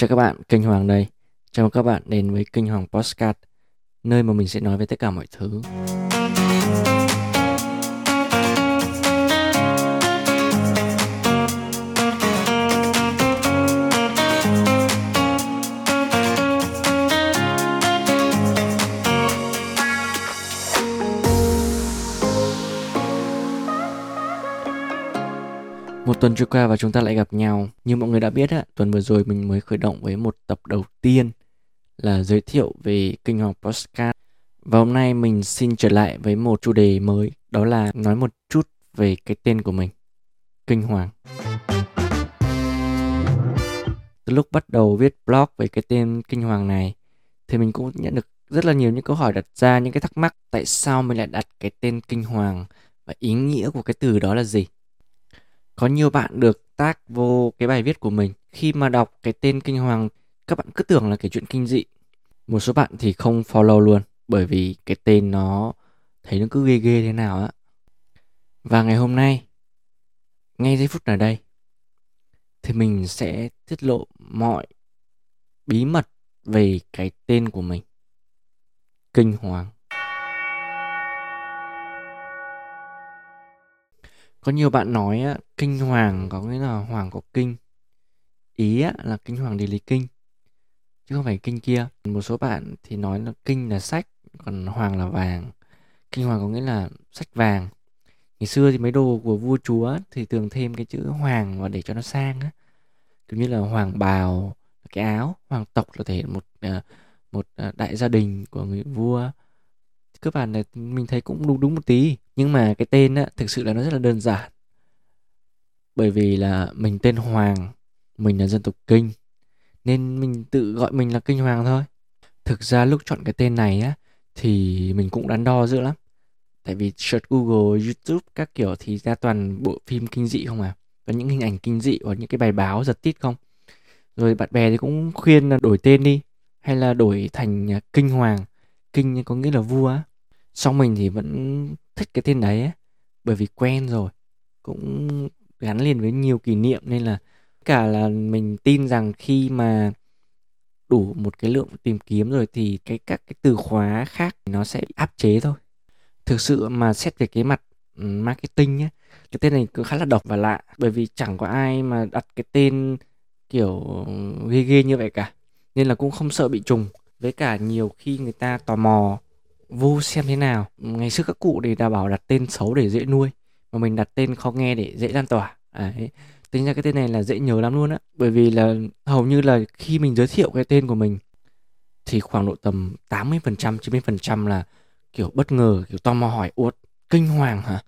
Chào các bạn, kênh Hoàng đây. Chào mừng các bạn đến với kênh Hoàng Postcard, nơi mà mình sẽ nói về tất cả mọi thứ. Một tuần trôi qua và chúng ta lại gặp nhau. Như mọi người đã biết, á, tuần vừa rồi mình mới khởi động với một tập đầu tiên là giới thiệu về kênh Hoàng Postcard. Và hôm nay mình xin trở lại với một chủ đề mới, đó là nói một chút về cái tên của mình, Kinh Hoàng. Từ lúc bắt đầu viết blog về cái tên Kinh Hoàng này, thì mình cũng nhận được rất là nhiều những câu hỏi đặt ra, những cái thắc mắc tại sao mình lại đặt cái tên Kinh Hoàng và ý nghĩa của cái từ đó là gì có nhiều bạn được tác vô cái bài viết của mình. Khi mà đọc cái tên kinh hoàng, các bạn cứ tưởng là cái chuyện kinh dị. Một số bạn thì không follow luôn, bởi vì cái tên nó thấy nó cứ ghê ghê thế nào á. Và ngày hôm nay, ngay giây phút ở đây, thì mình sẽ tiết lộ mọi bí mật về cái tên của mình, kinh hoàng. Có nhiều bạn nói á, kinh hoàng có nghĩa là hoàng có kinh. Ý á, là kinh hoàng địa lý kinh chứ không phải kinh kia. Một số bạn thì nói là kinh là sách còn hoàng là vàng. Kinh hoàng có nghĩa là sách vàng. Ngày xưa thì mấy đồ của vua chúa thì thường thêm cái chữ hoàng và để cho nó sang á. Kiểu như là hoàng bào cái áo hoàng tộc là thể hiện một ờ, một ờ, đại gia đình của người vua cơ bản là mình thấy cũng đúng đúng một tí. Nhưng mà cái tên á thực sự là nó rất là đơn giản. Bởi vì là mình tên Hoàng mình là dân tộc Kinh. Nên mình tự gọi mình là Kinh Hoàng thôi. Thực ra lúc chọn cái tên này á thì mình cũng đắn đo dữ lắm. Tại vì search Google, YouTube các kiểu thì ra toàn bộ phim kinh dị không à? Và những hình ảnh kinh dị hoặc những cái bài báo giật tít không? Rồi bạn bè thì cũng khuyên là đổi tên đi. Hay là đổi thành à, Kinh Hoàng. Kinh có nghĩa là vua á sau mình thì vẫn thích cái tên đấy ấy, bởi vì quen rồi cũng gắn liền với nhiều kỷ niệm nên là cả là mình tin rằng khi mà đủ một cái lượng tìm kiếm rồi thì cái các cái từ khóa khác nó sẽ bị áp chế thôi. Thực sự mà xét về cái mặt ừ, marketing nhé cái tên này cũng khá là độc và lạ bởi vì chẳng có ai mà đặt cái tên kiểu ghê ghê như vậy cả nên là cũng không sợ bị trùng. Với cả nhiều khi người ta tò mò vô xem thế nào. Ngày xưa các cụ thì đã bảo đặt tên xấu để dễ nuôi, mà mình đặt tên khó nghe để dễ lan tỏa. Đấy. Tính ra cái tên này là dễ nhớ lắm luôn á. Bởi vì là hầu như là khi mình giới thiệu cái tên của mình, thì khoảng độ tầm 80% 90% là kiểu bất ngờ, kiểu tò mò hỏi uất kinh hoàng hả?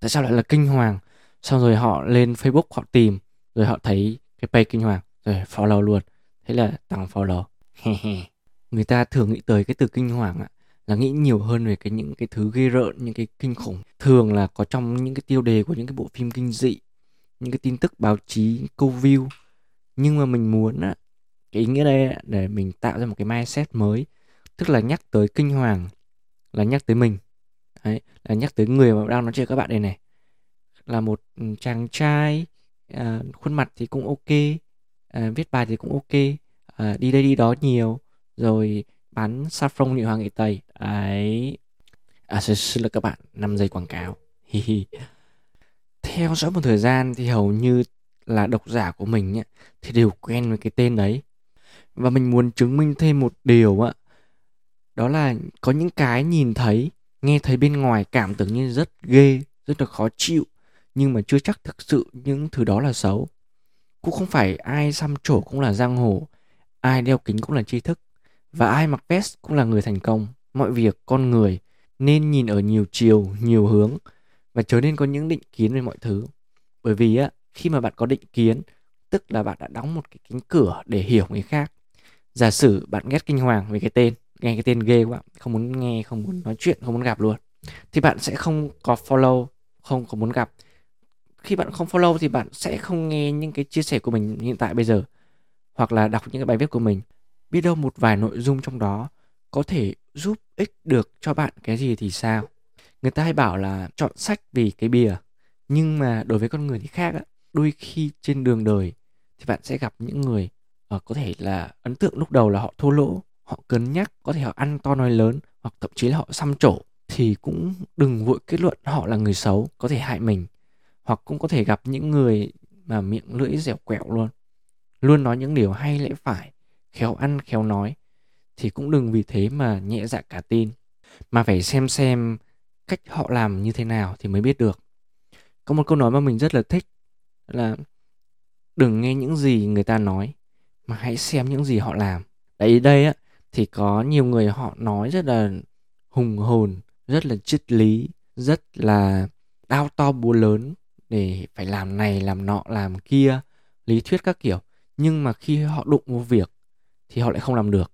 Tại sao lại là kinh hoàng? Xong rồi họ lên facebook họ tìm, rồi họ thấy cái page kinh hoàng, rồi follow luôn. Thế là tăng follow người ta thường nghĩ tới cái từ kinh hoàng ạ là nghĩ nhiều hơn về cái những cái thứ ghê rợn những cái kinh khủng. Thường là có trong những cái tiêu đề của những cái bộ phim kinh dị những cái tin tức báo chí câu view. Nhưng mà mình muốn á cái ý nghĩa đây để mình tạo ra một cái mindset mới. Tức là nhắc tới kinh hoàng là nhắc tới mình. Đấy là nhắc tới người mà đang nói chuyện các bạn đây này. Là một ừ, chàng trai à, khuôn mặt thì cũng ok à, viết bài thì cũng ok à, đi đây đi đó nhiều rồi bán saffron nhụy hoàng nghệ tây. Ấy à xin, xin lỗi các bạn 5 giây quảng cáo. Theo dõi một thời gian thì hầu như là độc giả của mình ấy, thì đều quen với cái tên đấy. Và mình muốn chứng minh thêm một điều ạ. Đó là có những cái nhìn thấy nghe thấy bên ngoài cảm tưởng như rất ghê rất là khó chịu nhưng mà chưa chắc thực sự những thứ đó là xấu. Cũng không phải ai xăm trổ cũng là giang hồ ai đeo kính cũng là tri thức và ai mặc vest cũng là người thành công. Mọi việc, con người nên nhìn ở nhiều chiều, nhiều hướng và trở nên có những định kiến về mọi thứ. Bởi vì á, khi mà bạn có định kiến, tức là bạn đã đóng một cái cánh cửa để hiểu người khác. Giả sử bạn ghét kinh hoàng về cái tên, nghe cái tên ghê quá, không muốn nghe, không muốn nói chuyện, không muốn gặp luôn, thì bạn sẽ không có follow, không có muốn gặp. Khi bạn không follow thì bạn sẽ không nghe những cái chia sẻ của mình hiện tại bây giờ, hoặc là đọc những cái bài viết của mình biết đâu một vài nội dung trong đó có thể giúp ích được cho bạn cái gì thì sao? Người ta hay bảo là chọn sách vì cái bìa. Nhưng mà đối với con người thì khác á. Đôi khi trên đường đời thì bạn sẽ gặp những người uh, có thể là ấn tượng lúc đầu là họ thô lỗ họ cấn nhắc có thể họ ăn to nói lớn hoặc thậm chí là họ xăm trổ thì cũng đừng vội kết luận họ là người xấu có thể hại mình. Hoặc cũng có thể gặp những người mà miệng lưỡi dẻo quẹo luôn. Luôn nói những điều hay lẽ phải khéo ăn, khéo nói, thì cũng đừng vì thế mà nhẹ dạ cả tin, mà phải xem xem cách họ làm như thế nào thì mới biết được. Có một câu nói mà mình rất là thích, là đừng nghe những gì người ta nói, mà hãy xem những gì họ làm. Đấy, đây á, thì có nhiều người họ nói rất là hùng hồn, rất là triết lý, rất là đao to búa lớn để phải làm này, làm nọ, làm kia, lý thuyết các kiểu. Nhưng mà khi họ đụng một việc thì họ lại không làm được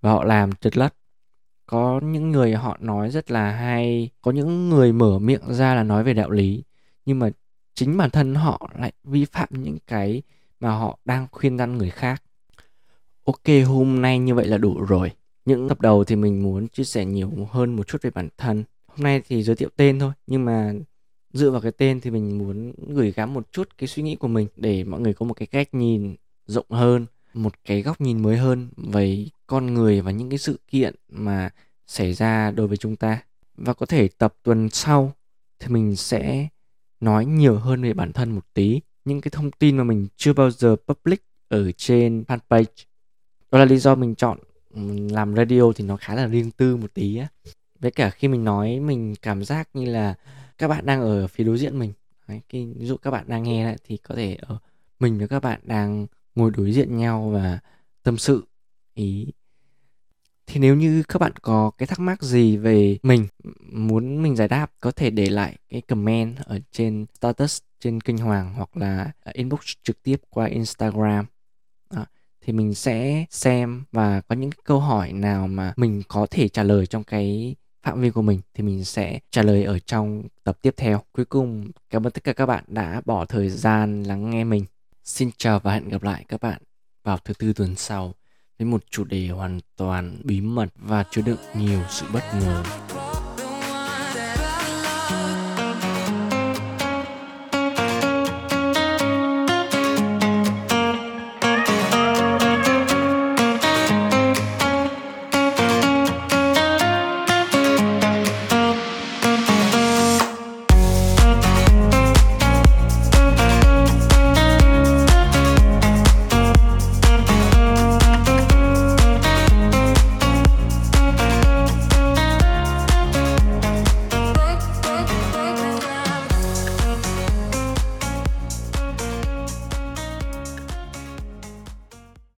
và họ làm trật lất. Có những người họ nói rất là hay, có những người mở miệng ra là nói về đạo lý, nhưng mà chính bản thân họ lại vi phạm những cái mà họ đang khuyên răn người khác. Ok, hôm nay như vậy là đủ rồi. Những tập đầu thì mình muốn chia sẻ nhiều hơn một chút về bản thân. Hôm nay thì giới thiệu tên thôi, nhưng mà dựa vào cái tên thì mình muốn gửi gắm một chút cái suy nghĩ của mình để mọi người có một cái cách nhìn rộng hơn một cái góc nhìn mới hơn về con người và những cái sự kiện mà xảy ra đối với chúng ta. Và có thể tập tuần sau thì mình sẽ nói nhiều hơn về bản thân một tí. Những cái thông tin mà mình chưa bao giờ public ở trên fanpage. Đó là lý do mình chọn làm radio thì nó khá là riêng tư một tí á. Với cả khi mình nói mình cảm giác như là các bạn đang ở phía đối diện mình. Đấy, khi ví dụ các bạn đang nghe lại thì có thể ở mình với các bạn đang ngồi đối diện nhau và tâm sự ý thì nếu như các bạn có cái thắc mắc gì về mình muốn mình giải đáp có thể để lại cái comment ở trên status trên kênh Hoàng hoặc là inbox trực tiếp qua Instagram à, thì mình sẽ xem và có những câu hỏi nào mà mình có thể trả lời trong cái phạm vi của mình thì mình sẽ trả lời ở trong tập tiếp theo. Cuối cùng, cảm ơn tất cả các bạn đã bỏ thời gian lắng nghe mình. Xin chào và hẹn gặp lại các bạn vào thứ tư tuần sau với một chủ đề hoàn toàn bí mật và chứa đựng nhiều sự bất ngờ.